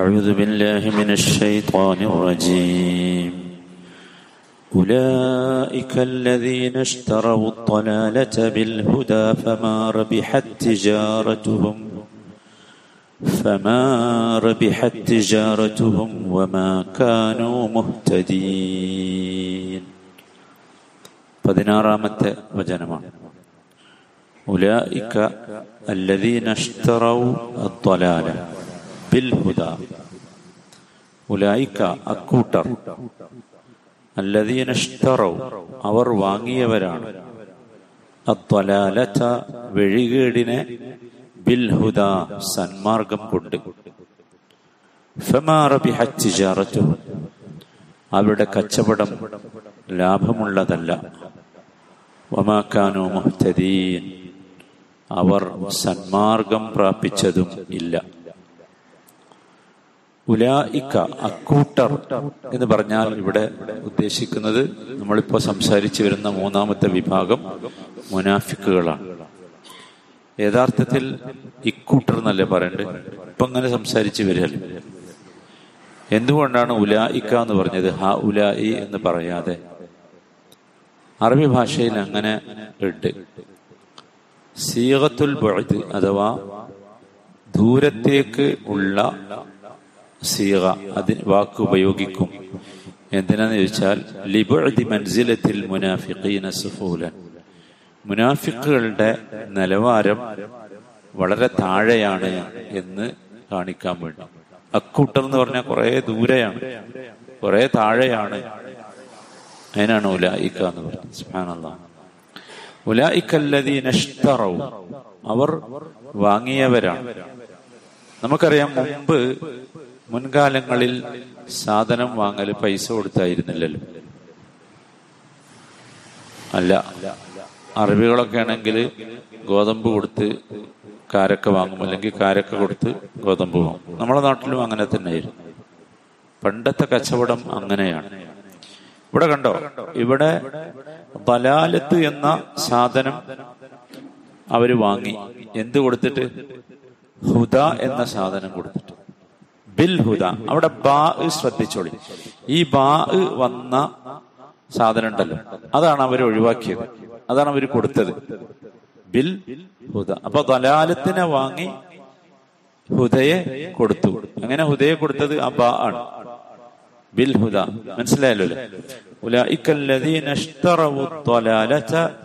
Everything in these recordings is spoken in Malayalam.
أعوذ بالله من الشيطان الرجيم أولئك الذين اشتروا الضلالة بالهدى فما ربحت تجارتهم فما ربحت تجارتهم وما كانوا مهتدين പതിനാറാമത്തെ വചനമാണ് ഉലായിക്ക അല്ലദീന ഇഷ്തറൗ അദ്ദലാല ബിൽ ഹുദ. ഉലായിക്ക അക്കൂട്ടർ. അല്ലദീന ഇഷ്തറൗ. അവർ വാങ്ങിയവരാണ്. അദ്ദലാലത വെഴികേടിനെ ബിൽ ഹുദ സന്മാർഗം കൊണ്ട്. ഫമാ റബിഹത് തിജാറത്തുഹും അവരുടെ കച്ചവടം ലാഭമുള്ളതല്ല. വമാക്കാനോ മുഹ്തദീൻ. അവർ സന്മാർഗം പ്രാപിച്ചതും ഇല്ല. ഉലായിക്ക അക്കൂട്ടർ എന്ന് പറഞ്ഞാൽ ഇവിടെ ഉദ്ദേശിക്കുന്നത് നമ്മളിപ്പോ സംസാരിച്ചു വരുന്ന മൂന്നാമത്തെ വിഭാഗം മുനാഫിക്കുകളാണ്. യഥാർത്ഥത്തിൽ ഇക്കൂട്ടർ എന്നല്ലേ പറയണ്ടേ? ഇപ്പൊ അങ്ങനെ സംസാരിച്ചു വരികയല്ലേ? എന്തുകൊണ്ടാണ് ഉലായിക്ക എന്ന് പറഞ്ഞത്? ഹ ഉലായി എന്ന് പറയാതെ. അറബി ഭാഷയിൽ അങ്ങനെ ഇട്ട് സീകത്തുൽ അഥവാ ദൂരത്തേക്ക് ഉള്ള സീക അതിന് വാക്ക് ഉപയോഗിക്കും എന്തിനാന്ന് ചോദിച്ചാൽ ലിബുഅദി മൻസിലത്തിൽ മുനാഫിഖീന സുഫൂലൻ. മുനാഫിക്കുകളുടെ നിലവാരം വളരെ താഴെയാണ് എന്ന് കാണിക്കാൻ വേണ്ടി. അക്കൂട്ടർ എന്ന് പറഞ്ഞാൽ കുറെ ദൂരെയാണ്. കുറെ താഴെയാണ്. അതിനാണ് ഉലായിക്ക എന്ന് പറയുന്നത്. സുഹാനല്ല ഉലായിക്കല്ലതീനഷ്ടറവും അവർ വാങ്ങിയവരാണ്. നമുക്കറിയാം മുമ്പ് മുൻകാലങ്ങളിൽ സാധനം വാങ്ങൽ പൈസ കൊടുത്തായിരുന്നില്ലല്ലോ. അല്ല അറബികളൊക്കെ ആണെങ്കിൽ ഗോതമ്പ് കൊടുത്ത് കാരക്ക വാങ്ങും. അല്ലെങ്കിൽ കാരക്ക കൊടുത്ത് ഗോതമ്പ് വാങ്ങും. നമ്മുടെ നാട്ടിലും അങ്ങനെ തന്നെയായിരുന്നു. പണ്ടത്തെ കച്ചവടം അങ്ങനെയാണ്. ഇവിടെ കണ്ടോ? ഇവിടെ ബലാലത്ത് എന്ന സാധനം അവർ വാങ്ങി. എന്ത് കൊടുത്തിട്ട്? ഹുദ എന്ന സാധനം കൊടുത്തിട്ട്. ബിൽ ഹുദ അവിടെ ബാ ശ്രദ്ധിച്ചോളി. ഈ ബാ വന്ന സാധനം ഉണ്ടല്ലോ അതാണ് അവർ ഒഴിവാക്കിയത്. അതാണ് അവർ കൊടുത്തത്. ബിൽ ഹുദ അപ്പൊ ദലാലത്തിനെ വാങ്ങി ഹുദയെ കൊടുത്തു. അങ്ങനെ ഹുദയെ കൊടുത്തത് ആ ബാ ആണ്. ബിൽ ഹുദ മനസ്സിലായല്ലോ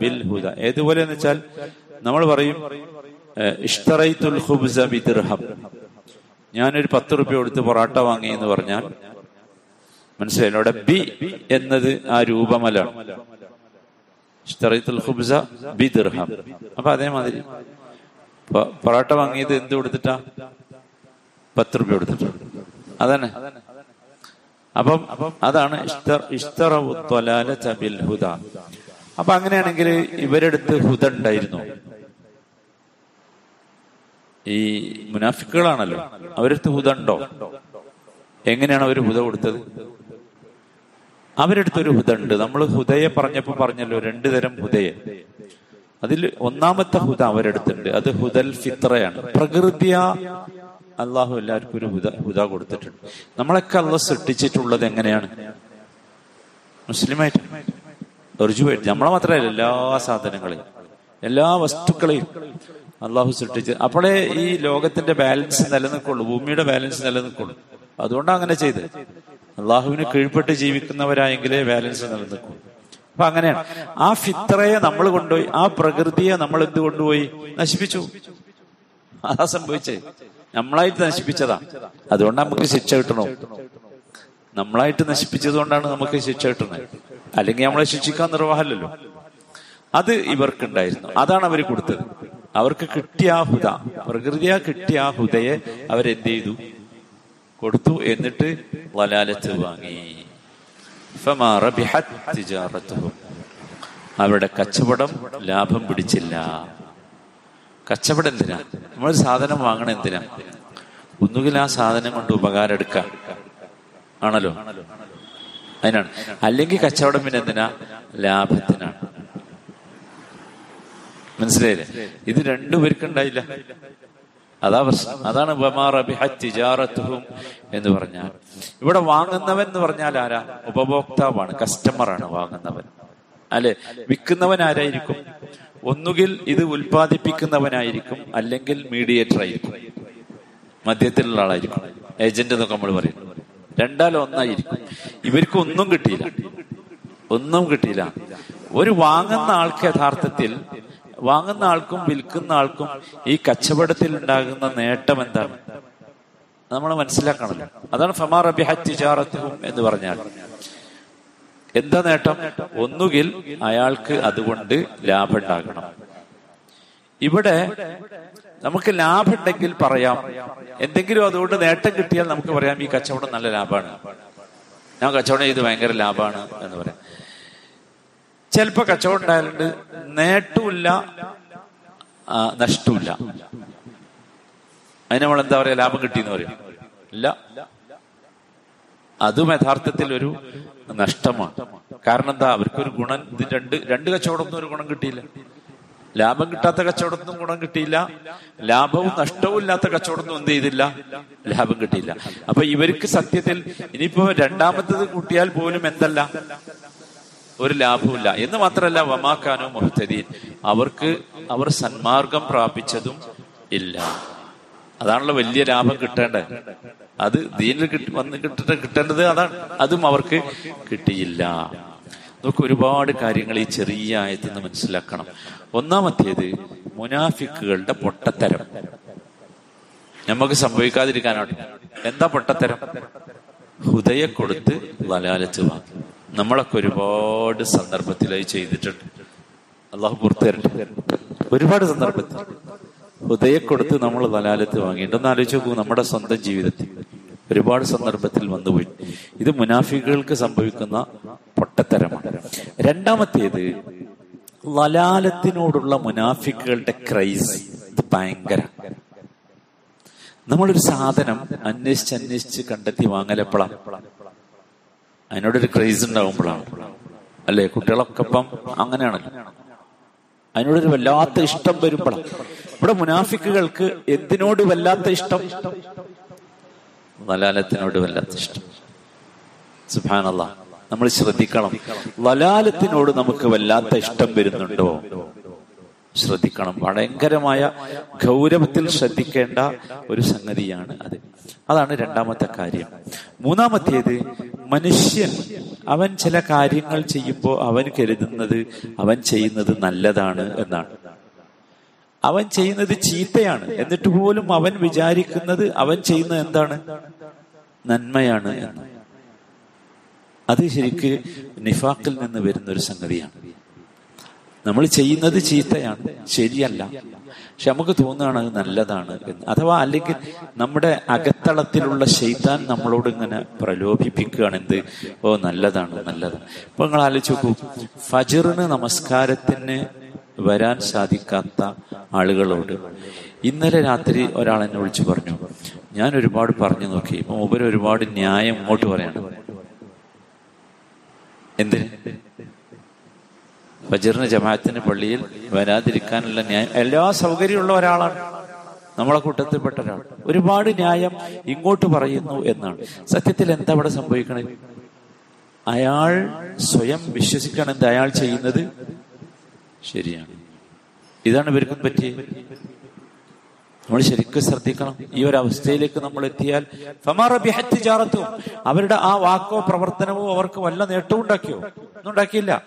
ബിൽ ഏതുപോലെ എന്ന് വെച്ചാൽ നമ്മൾ പറയും ഇഷ്തറൈത്തുൽ ഞാനൊരു പത്ത് റുപ്യ കൊടുത്ത് പൊറാട്ട വാങ്ങി എന്ന് പറഞ്ഞാൽ മനസ്സിലായി. അവിടെ ബി എന്നത് ആ രൂപമലാണ്. ഖുബ്സ ബിദിർഹം അപ്പൊ അതേമാതിരി. പൊറാട്ട വാങ്ങിയത് എന്ത് കൊടുത്തിട്ടാ? പത്ത് റുപ്യ കൊടുത്തിട്ട. അതന്നെ. അപ്പം അതാണ് ബിൽ ഹുദ. അപ്പൊ അങ്ങനെയാണെങ്കിൽ ഇവരെടുത്ത് ഹുദ ഉണ്ടായിരുന്നു. ഈ മുനാഫിക്കുകളാണല്ലോ. അവരെടുത്ത് ഹുദ ഉണ്ടോ എങ്ങനെയാണ് അവർ ഹുദ കൊടുത്തത്? അവരെടുത്തൊരു ഹുദ ഉണ്ട് നമ്മൾ ഹുദയെ പറഞ്ഞപ്പോ പറഞ്ഞല്ലോ രണ്ടു തരം ഹുദയെ. അതിൽ ഒന്നാമത്തെ ഹുദ അവരെടുത്തുണ്ട്. അത് ഹുദൽ ഫിത്രയാണ്. പ്രകൃതിയ അള്ളാഹു എല്ലാവർക്കും ഒരു ഹുദ ഹുദ കൊടുത്തിട്ടുണ്ട്. നമ്മളൊക്കെ അള്ള സൃഷ്ടിച്ചിട്ടുള്ളത് എങ്ങനെയാണ്? മുസ്ലിമായിട്ട്. ഋജുവായിട്ട് നമ്മളെ മാത്രമല്ല എല്ലാ സാധനങ്ങളെയും എല്ലാ വസ്തുക്കളെയും. അള്ളാഹു സൃഷ്ടിച്ച്. അപ്പോഴേ ഈ ലോകത്തിന്റെ ബാലൻസ് നിലനിൽക്കുള്ളൂ. ഭൂമിയുടെ ബാലൻസ് നിലനിൽക്കുള്ളൂ. അതുകൊണ്ടാണ് അങ്ങനെ ചെയ്ത് അള്ളാഹുവിന് കീഴ്പ്പെട്ട് ജീവിക്കുന്നവരായെങ്കിലേ ബാലൻസ് നിലനിൽക്കുള്ളൂ. അപ്പൊ അങ്ങനെയാണ്. ആ ഫിത്രയെ നമ്മൾ കൊണ്ടുപോയി ആ പ്രകൃതിയെ നമ്മൾ എന്ത് കൊണ്ടുപോയി? നശിപ്പിച്ചു. അതാ സംഭവിച്ചേ നമ്മളായിട്ട് നശിപ്പിച്ചതാ. അതുകൊണ്ട് നമുക്ക് ശിക്ഷ കിട്ടണോ? നമ്മളായിട്ട് നശിപ്പിച്ചത് കൊണ്ടാണ് നമുക്ക് ശിക്ഷ കിട്ടുന്നത്. അല്ലെങ്കിൽ നമ്മളെ ശിക്ഷിക്കാൻ നിർവാഹമല്ലല്ലോ. അത് ഇവർക്കുണ്ടായിരുന്നു. അതാണ് അവർ കൊടുത്തത്. അവർക്ക് കിട്ടിയ ആ ഹുദ പ്രകൃതിയ കിട്ടിയ ആ ഹുദയെ അവരെന്ത് ചെയ്തു കൊടുത്തു എന്നിട്ട് വലാലത്ത് വാങ്ങി. അവരുടെ കച്ചവടം ലാഭം പിടിച്ചില്ല. കച്ചവടം എന്തിനാ? നമ്മൾ സാധനം വാങ്ങണ എന്തിനാ? ഒന്നുകിൽ ആ സാധനം കൊണ്ട് ഉപകാരം എടുക്കാം. ആണല്ലോ? അതിനാണ്. അല്ലെങ്കിൽ കച്ചവടം പിന്നെ എന്തിനാ ലാഭത്തിനാണ്. മനസ്സിലായില്ലേ? ഇത് രണ്ടുപേർക്കും ഉണ്ടായില്ല അതാ പ്രശ്നം. അതാണ് തിജാറത്തുഹും എന്ന് പറഞ്ഞാൽ. ഇവിടെ വാങ്ങുന്നവൻ എന്ന് പറഞ്ഞാൽ ആരാ? ഉപഭോക്താവാണ് കസ്റ്റമറാണ് വാങ്ങുന്നവൻ. അല്ലെ? വിൽക്കുന്നവൻ ആരായിരിക്കും? ഒന്നുകിൽ ഇത് ഉൽപ്പാദിപ്പിക്കുന്നവനായിരിക്കും അല്ലെങ്കിൽ മീഡിയേറ്റർ ആയിരിക്കും. മധ്യത്തിലുള്ള ആളായിരിക്കും. ഏജന്റ് എന്നൊക്കെ നമ്മൾ പറയും. രണ്ടാലും ഒന്നായിരിക്കും. ഇവർക്ക് ഒന്നും കിട്ടിയില്ല. ഒന്നും കിട്ടിയില്ല. ഒരു വാങ്ങുന്ന ആൾക്ക് യഥാർത്ഥത്തിൽ വാങ്ങുന്ന ആൾക്കും വിൽക്കുന്ന ആൾക്കും ഈ കച്ചവടത്തിൽ ഉണ്ടാകുന്ന നേട്ടം എന്താണ്? നമ്മൾ മനസ്സിലാക്കണം. അതാണ് ഫമാ റബിഹത്തിജാറത്തും എന്ന് പറഞ്ഞാൽ. എന്താ നേട്ടം? ഒന്നുകിൽ അയാൾക്ക് അതുകൊണ്ട് ലാഭം ഉണ്ടാകണം. ഇവിടെ നമുക്ക് ലാഭം ഉണ്ടെങ്കിൽ പറയാം. എന്തെങ്കിലും അതുകൊണ്ട് നേട്ടം കിട്ടിയാൽ നമുക്ക് പറയാം ഈ കച്ചവടം നല്ല ലാഭമാണ്. ഞാൻ കച്ചവടം ചെയ്ത് ഭയങ്കര ലാഭമാണ് എന്ന് പറയാം. ചിലപ്പോ കച്ചവടം ഉണ്ടായാലുണ്ട് നേട്ടമില്ല നഷ്ടമില്ല അതിന് നമ്മൾ എന്താ പറയാ ലാഭം കിട്ടിയെന്ന് പറയും. ഇല്ല. അതും യഥാർത്ഥത്തിൽ ഒരു നഷ്ടമാണ്. കാരണം എന്താ അവർക്കൊരു ഗുണം രണ്ട് രണ്ട് കച്ചവടമൊന്നും ഒരു ഗുണം കിട്ടിയില്ല. ലാഭം കിട്ടാത്ത കച്ചവടത്തിനും ഗുണം കിട്ടിയില്ല. ലാഭവും നഷ്ടവും ഇല്ലാത്ത കച്ചവടത്തിനും എന്ത് ചെയ്തില്ല? ലാഭം കിട്ടിയില്ല. അപ്പൊ ഇവർക്ക് സത്യത്തിൽ ഇനിയിപ്പോ രണ്ടാമത്തത് കൂട്ടിയാൽ പോലും എന്തല്ല? ഒരു ലാഭവുമില്ല. എന്ന് മാത്രമല്ല വമാക്കാനോ മുഹത്തദീൻ അവർക്ക് അവർ സന്മാർഗം പ്രാപിച്ചതും ഇല്ല. അതാണല്ലോ വലിയ ലാഭം കിട്ടേണ്ടത്. അത് ദീനിൽ കിട്ടി വന്ന് കിട്ടേണ്ട കിട്ടേണ്ടത് അതാണ്. അതും അവർക്ക് കിട്ടിയില്ല. നമുക്ക് ഒരുപാട് കാര്യങ്ങൾ ഈ ചെറിയ ആയത്തിൽ നിന്ന് മനസ്സിലാക്കണം. ഒന്നാമത്തേത് മുനാഫിക്കുകളുടെ പൊട്ടത്തരം. നമുക്ക് സംഭവിക്കാതിരിക്കാനാണ് എന്താ പൊട്ടത്തരം? ഹുദയെ കൊടുത്ത് വലാലത്ത് വാങ്ങി. നമ്മളൊക്കെ ഒരുപാട് സന്ദർഭത്തിലായി ചെയ്തിട്ടുണ്ട്. അള്ളാഹു പുറത്തുതരട്ടെ ഒരുപാട് സന്ദർഭത്തിൽ. ഹൃദയ കൊടുത്ത് നമ്മൾ വലാലത്ത് വാങ്ങിയിട്ടൊന്ന് ആലോചിച്ച് നോക്കൂ നമ്മുടെ സ്വന്തം ജീവിതത്തിൽ ഒരുപാട് സന്ദർഭത്തിൽ വന്നുപോയി ഇത് മുനാഫികൾക്ക് സംഭവിക്കുന്ന പൊട്ടത്തരമാണ്. രണ്ടാമത്തേത് ലലാലത്തിനോടുള്ള മുനാഫിക്കുകളുടെ ക്രൈസ് ഇത് ഭയങ്കര. നമ്മളൊരു സാധനം അന്വേഷിച്ച് അന്വേഷിച്ച് കണ്ടെത്തി വാങ്ങലെപ്പോഴാണ് അതിനോടൊരു ക്രൈസ് ഉണ്ടാകുമ്പോഴാണ് അല്ലെ? കുട്ടികളൊക്കെ ഇപ്പം അങ്ങനെയാണല്ലോ. അതിനോടൊരു വല്ലാത്ത ഇഷ്ടം വരുമ്പോഴാണ്. ഇവിടെ മുനാഫിക്കുകൾക്ക് എന്തിനോട് വല്ലാത്ത ഇഷ്ടം? വലാലത്തിനോട് വല്ലാത്ത ഇഷ്ടം. സുഭാനല്ല നമ്മൾ ശ്രദ്ധിക്കണം. വലാലത്തിനോട് നമുക്ക് വല്ലാത്ത ഇഷ്ടം വരുന്നുണ്ടോ? ശ്രദ്ധിക്കണം. ഭയങ്കരമായ ഗൗരവത്തിൽ ശ്രദ്ധിക്കേണ്ട ഒരു സംഗതിയാണ് അത്. അതാണ് രണ്ടാമത്തെ കാര്യം. മൂന്നാമത്തേത് മനുഷ്യൻ അവൻ ചില കാര്യങ്ങൾ ചെയ്യുമ്പോൾ അവൻ കരുതുന്നത് അവൻ ചെയ്യുന്നത് നല്ലതാണ് എന്നാണ്. അവൻ ചെയ്യുന്നത് ചീത്തയാണ്. എന്നിട്ട് പോലും അവൻ വിചാരിക്കുന്നത് അവൻ ചെയ്യുന്നത് എന്താണ്? നന്മയാണ് എന്ന്. അത് ശരിക്ക് നിഫാക്കിൽ നിന്ന് വരുന്ന ഒരു സംഗതിയാണ്. നമ്മൾ ചെയ്യുന്നത് ചീത്തയാണ്. ശരിയല്ല. പക്ഷെ നമുക്ക് തോന്നുകയാണ് അത് നല്ലതാണ് എന്ന്. അഥവാ അല്ലെങ്കിൽ നമ്മുടെ അകത്തളത്തിലുള്ള ശൈതാൻ നമ്മളോട് ഇങ്ങനെ പ്രലോഭിപ്പിക്കുകയാണ് എന്ത്? ഓ നല്ലതാണ് നല്ലതാണ്. ഇപ്പൊ നിങ്ങൾ ആലോചിച്ച് നോക്കൂ ഫജറിന് നമസ്കാരത്തിന് വരാൻ സാധിക്കാത്ത ആളുകളോട് ഇന്നലെ രാത്രി ഒരാൾ എന്നെ വിളിച്ചു പറഞ്ഞു ഞാൻ ഒരുപാട് പറഞ്ഞു നോക്കി ഇപ്പൊ മൂപ്പര് ഒരുപാട് ന്യായം ഇങ്ങോട്ട് പറയാണ്. എന്തിന്? ഫജറിന് ജമാഅത്തിന് പള്ളിയിൽ വരാതിരിക്കാനുള്ള ന്യായം. എല്ലാ സൗകര്യമുള്ള ഒരാളാണ്. നമ്മളെ കൂട്ടത്തിൽപ്പെട്ട ഒരാൾ. ഒരുപാട് ന്യായം ഇങ്ങോട്ട് പറയുന്നു എന്നാണ്. സത്യത്തിൽ എന്താ അവിടെ സംഭവിക്കണേ? അയാൾ സ്വയം വിശ്വസിക്കണം എന്താ അയാൾ ചെയ്യുന്നത്? ശരിയാണ്. ഇതാണ് ഇവർക്കും പറ്റി നമ്മൾ ശരിക്കും ശ്രദ്ധിക്കണം. ഈ ഒരു അവസ്ഥയിലേക്ക് നമ്മൾ എത്തിയാൽ അവരുടെ ആ വാക്കോ പ്രവർത്തനമോ അവർക്ക് വല്ല നേട്ടവും ഉണ്ടാക്കിയോ? ഒന്നും ഉണ്ടാക്കിയില്ല.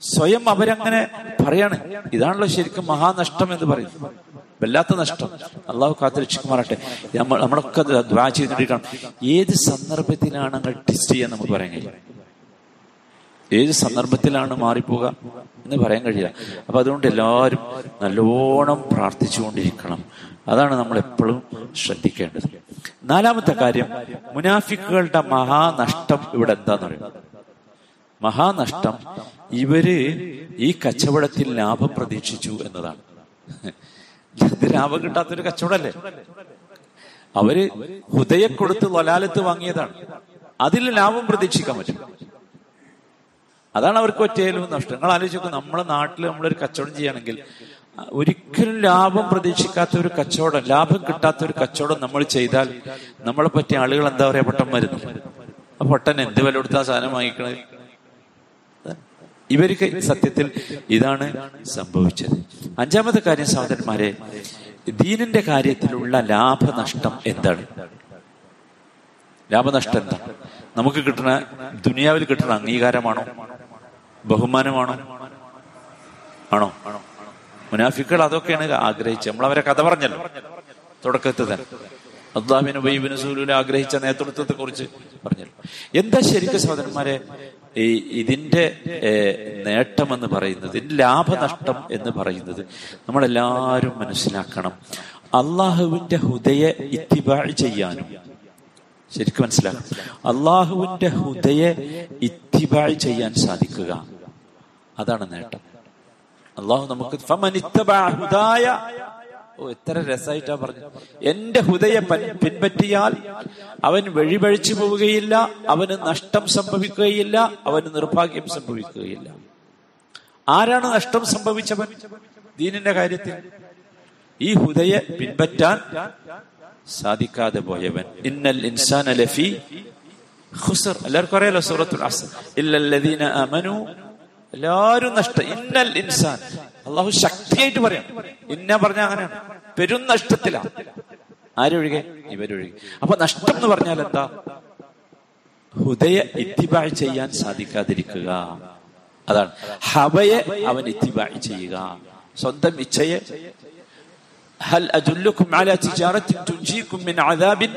സ്വയം അവരങ്ങനെ പറയാണ്. ഇതാണല്ലോ ശരിക്കും മഹാനഷ്ടം എന്ന് പറയുന്നത്. വല്ലാത്ത നഷ്ടം. അള്ളാഹു കാത്തിരക്ഷിക്കുമാറട്ടെ നമ്മൾ നമ്മളൊക്കെ ദ്വാ ചെയ്തിരിക്കണം ഏത് സന്ദർഭത്തിലാണ് അങ്ങ് ടെസ്റ്റ് ചെയ്യാൻ നമുക്ക് പറയാൻ കഴിയും ഏത് സന്ദർഭത്തിലാണ് മാറിപ്പോവുക എന്ന് പറയാൻ കഴിയില്ല. അപ്പൊ അതുകൊണ്ട് എല്ലാവരും നല്ലോണം പ്രാർത്ഥിച്ചുകൊണ്ടിരിക്കണം. അതാണ് നമ്മൾ എപ്പോഴും ശ്രദ്ധിക്കേണ്ടത്. നാലാമത്തെ കാര്യം മുനാഫിക്കുകളുടെ മഹാനഷ്ടം ഇവിടെ എന്താന്ന് പറയുന്നത്. മഹാനഷ്ടം. ഇവർ ഈ കച്ചവടത്തിൽ ലാഭം പ്രതീക്ഷിച്ചു എന്നതാണ്. ലാഭം കിട്ടാത്തൊരു കച്ചവടല്ലേ അവർ ഹൃദയ കൊടുത്ത് ലൊലാലത്ത് വാങ്ങിയതാണ്. അതിൽ ലാഭം പ്രതീക്ഷിക്കാൻ പറ്റും. അതാണ് അവർക്ക് ഒറ്റയിലും നഷ്ടം. നിങ്ങൾ ആലോചിച്ചു നോക്കും നമ്മളെ നാട്ടിൽ നമ്മളൊരു കച്ചവടം ചെയ്യുകയാണെങ്കിൽ ഒരിക്കലും ലാഭം പ്രതീക്ഷിക്കാത്ത ഒരു കച്ചവടം ലാഭം കിട്ടാത്ത ഒരു കച്ചവടം നമ്മൾ ചെയ്താൽ നമ്മളെ പറ്റിയ ആളുകൾ എന്താ പറയാ പൊട്ടൻ മരുന്ന് ആ പൊട്ടൻ എന്ത് വില കൊടുത്താ സാധനം വാങ്ങിക്കണത് ഇവർക്ക് സത്യത്തിൽ ഇതാണ് സംഭവിച്ചത്. അഞ്ചാമത്തെ കാര്യം സഹോദരന്മാരെ ദീനിന്റെ കാര്യത്തിലുള്ള ലാഭനഷ്ടം എന്താണ്? ലാഭനഷ്ടം എന്താണ് നമുക്ക് കിട്ടുന്ന ദുനിയാവിൽ കിട്ടുന്ന അംഗീകാരമാണോ? ബഹുമാനമാണോ? ആണോ? മുനാഫിക്കൾ അതൊക്കെയാണ് ആഗ്രഹിച്ചത്. നമ്മൾ അവരെ കഥ പറഞ്ഞല്ലോ. തുടക്കത്തിൽ തന്നെ. അബ്ദാബിൻ ഉബൈബിന് സൂലുവിനെ ആഗ്രഹിച്ച നേതൃത്വത്തെ കുറിച്ച് പറഞ്ഞല്ലോ. എന്താ ശരിക്കും സഹോദരന്മാരെ? ഈ ഇതിന്റെ നേട്ടം എന്ന് പറയുന്നത് ഇതിന്റെ ലാഭനഷ്ടം എന്ന് പറയുന്നത് നമ്മളെല്ലാവരും മനസ്സിലാക്കണം. അള്ളാഹുവിന്റെ ഹുദയെ ഇത്തിബാഴ് ചെയ്യാനും. ശരിക്കും മനസ്സിലാക്കണം അള്ളാഹുവിന്റെ ഹുദയെ ഇത്തിബാഴ് ചെയ്യാൻ സാധിക്കുക. അതാണ് നേട്ടം. അള്ളാഹു നമുക്ക് ഓ എത്ര രസമായിട്ടാ പറഞ്ഞു എന്റെ ഹൃദയ പിൻപറ്റിയാൽ അവൻ വഴിപഴിച്ചു പോവുകയില്ല അവന് നഷ്ടം സംഭവിക്കുകയില്ല അവന് നിർഭാഗ്യം സംഭവിക്കുകയില്ല. ആരാണ് നഷ്ടം സംഭവിച്ചവൻ? ദീനിന്റെ കാര്യത്തിൽ. ഈ ഹുദയെ പിൻപറ്റാൻ സാധിക്കാതെ പോയവൻ. ഇന്നൽ ഇൻസാൻ അലഫി ഖുസർ. എല്ലാവർക്കും അറിയാലോ സൂറത്തുൽ അസ്ർ. എല്ലാരും നഷ്ടം ഇന്നൽ ഇൻസാൻ. അള്ളാഹു ശക്തിയായിട്ട് പറയാം. ഇന്ന പറഞ്ഞ അങ്ങനെയാണ് പെരും നഷ്ടത്തിലാണ് ആരൊഴികെ? ഇവരൊഴികെ. അപ്പൊ നഷ്ടം എന്ന് പറഞ്ഞാൽ എന്താ? ഹുദയ ഇത്തിബായ് ചെയ്യാൻ സാധിക്കാതിരിക്കുക. അതാണ്. ഹവയെ അവൻ ഇത്തിബായ് ചെയ്യുക. സ്വന്തം ഇച്ഛയെ. ഹൽ മിൻ അദാബിൻ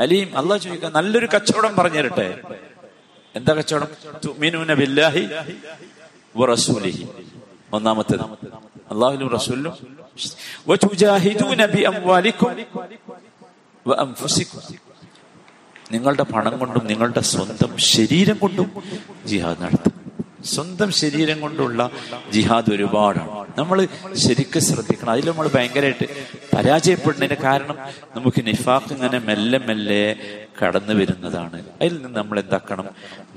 അലീം. ചോദിക്കുക നല്ലൊരു കച്ചവടം പറഞ്ഞു തരട്ടെ? എന്താ കച്ചവടം? ബില്ലാഹി വറസൂലിഹി. ഒന്നാമത്തേത്. അള്ളാഹുലും വഅൻഫുസിക്കും നിങ്ങളുടെ പണം കൊണ്ടും നിങ്ങളുടെ സ്വന്തം ശരീരം കൊണ്ടും ജിഹാദ് നടത്തും. സ്വന്തം ശരീരം കൊണ്ടുള്ള ജിഹാദ് ഒരുപാടാണ്. നമ്മൾ ശരിക്കും ശ്രദ്ധിക്കണം. അതിൽ നമ്മൾ ഭയങ്കരമായിട്ട് പരാജയപ്പെടുന്നതിന്റെ കാരണം നമുക്ക് നിഫാഖ് ഇങ്ങനെ മെല്ലെ മെല്ലെ കടന്നു വരുന്നതാണ്. അതിൽ നിന്ന് നമ്മൾ എന്താക്കണം?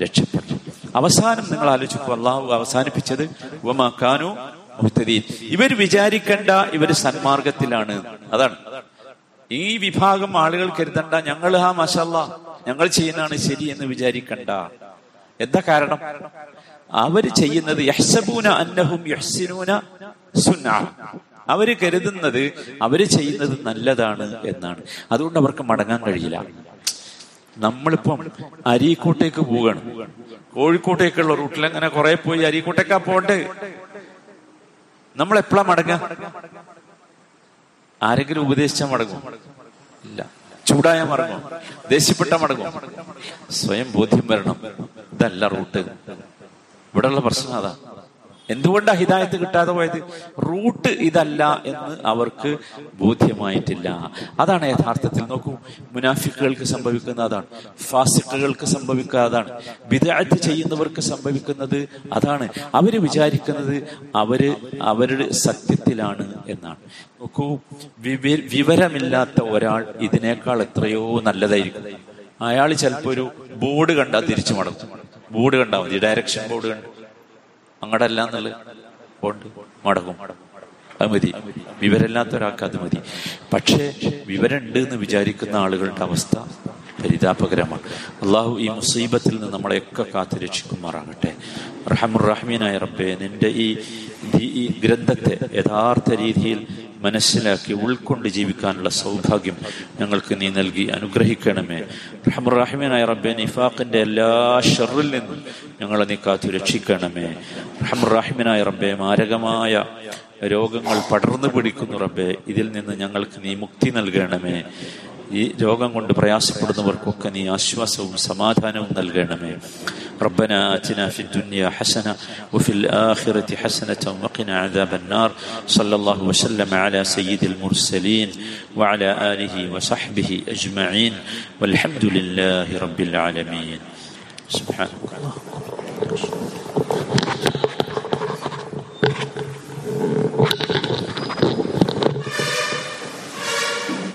രക്ഷപ്പെടും അവസാനം നിങ്ങൾ ആലോചിക്കും അള്ളാഹു അവസാനിപ്പിച്ചത് മുഹത്തദീൻ ഇവർ വിചാരിക്കേണ്ട ഇവർ സന്മാർഗത്തിലാണ്. അതാണ്. ഈ വിഭാഗം ആളുകൾ കരുതണ്ട ഞങ്ങൾ ഹാ മഷല്ല ഞങ്ങൾ ചെയ്യുന്നതാണ് ശരി എന്ന് വിചാരിക്കണ്ട. എന്താ കാരണം? അവർ ചെയ്യുന്നത് യഹ്സബൂന അന്നഹും യഹ്സിനൂന സുന്ന. അവർ കരുതുന്നത് അവർ ചെയ്യുന്നത് നല്ലതാണ് എന്നാണ്. അതുകൊണ്ട് അവർക്ക് മടങ്ങാൻ കഴിയില്ല. നമ്മളിപ്പം അരീക്കോട്ടേക്ക് പോവുകയാണ്. കോഴിക്കോട്ടേക്കുള്ള റൂട്ടിൽ അങ്ങനെ കുറെ പോയി അരീക്കോട്ടേക്കാ പോണ്ടേ നമ്മൾ എപ്പോഴാ മടങ്ങുക? ആരെങ്കിലും ഉപദേശിച്ചാൽ മടങ്ങും ഇല്ല. ചൂടായ മടങ്ങും ദേഷ്യപ്പെട്ട മടങ്ങും സ്വയം ബോധ്യം വരണം. ഇതല്ല റൂട്ട്. ഇവിടെയുള്ള പ്രശ്നം അതാ. എന്തുകൊണ്ടാ ഹിദായത്ത് കിട്ടാതെ പോയത്? റൂട്ട് ഇതല്ല എന്ന് അവർക്ക് ബോധ്യമായിട്ടില്ല. അതാണ് യഥാർത്ഥത്തിൽ നോക്കൂ. മുനാഫിക്കുകൾക്ക് സംഭവിക്കുന്ന അതാണ്. ഫാസിക്കുകൾക്ക് സംഭവിക്കുക അതാണ്. ചെയ്യുന്നവർക്ക് സംഭവിക്കുന്നത് അതാണ്. അവർ വിചാരിക്കുന്നത് അവർ അവരുടെ സത്യത്തിലാണ് എന്നാണ്. നോക്കൂ വിവരമില്ലാത്ത ഒരാൾ ഇതിനേക്കാൾ എത്രയോ നല്ലതായിരിക്കും. അയാൾ ചിലപ്പോ ഒരു ബോർഡ് കണ്ടാൽ തിരിച്ചു മടങ്ങും. ബോർഡ് കണ്ടാൽ മതി. ഡയറക്ഷൻ ബോർഡ് കണ്ട്. അങ്ങടല്ല എന്നുള്ളത് പോണ്ട് മടങ്ങും. അത് മതി. വിവരമില്ലാത്ത ഒരാൾക്ക് അത് മതി. പക്ഷേ വിവരമുണ്ട് എന്ന് വിചാരിക്കുന്ന ആളുകളുടെ അവസ്ഥ പരിതാപകരമാണ് അള്ളാഹു ഈ മുസീബത്തിൽ നിന്ന് നമ്മളെയൊക്കെ കാത്തു രക്ഷിക്കുമാറാകട്ടെ. റഹമുറഹ്മീനായ റബ്ബെ നിന്റെ ഈ ഈ ഗ്രന്ഥത്തെ യഥാർത്ഥ രീതിയിൽ മനസ്സിലാക്കി ഉൾക്കൊണ്ട് ജീവിക്കാനുള്ള സൗഭാഗ്യം ഞങ്ങൾക്ക് നീ നൽകി അനുഗ്രഹിക്കണമേ. റഹമുറാഹിമീനായ റബ്ബെ നിഫാഖിന്റെ എല്ലാ ഷെറിൽ നിന്നും ഞങ്ങളെ നീ കാത്തു രക്ഷിക്കണമേ. റഹമുറാഹിമീനായ റബ്ബെ മാരകമായ രോഗങ്ങൾ പടർന്നു പിടിക്കുന്നു റബ്ബെ. ഇതിൽ നിന്ന് ഞങ്ങൾക്ക് നീ മുക്തി നൽകണമേ. ഈ രോഗം കൊണ്ട് പ്രയാസപ്പെടുന്നവർക്കൊക്കെ നീ ആശ്വാസവും സമാധാനവും നൽകണമേ ربنا آتنا في الدنيا حسنة وفي الآخرة حسنة وقنا عذاب النار صلى الله وسلم على سيد المرسلين وعلى آله وصحبه أجمعين والحمد لله رب العالمين سبحانك الله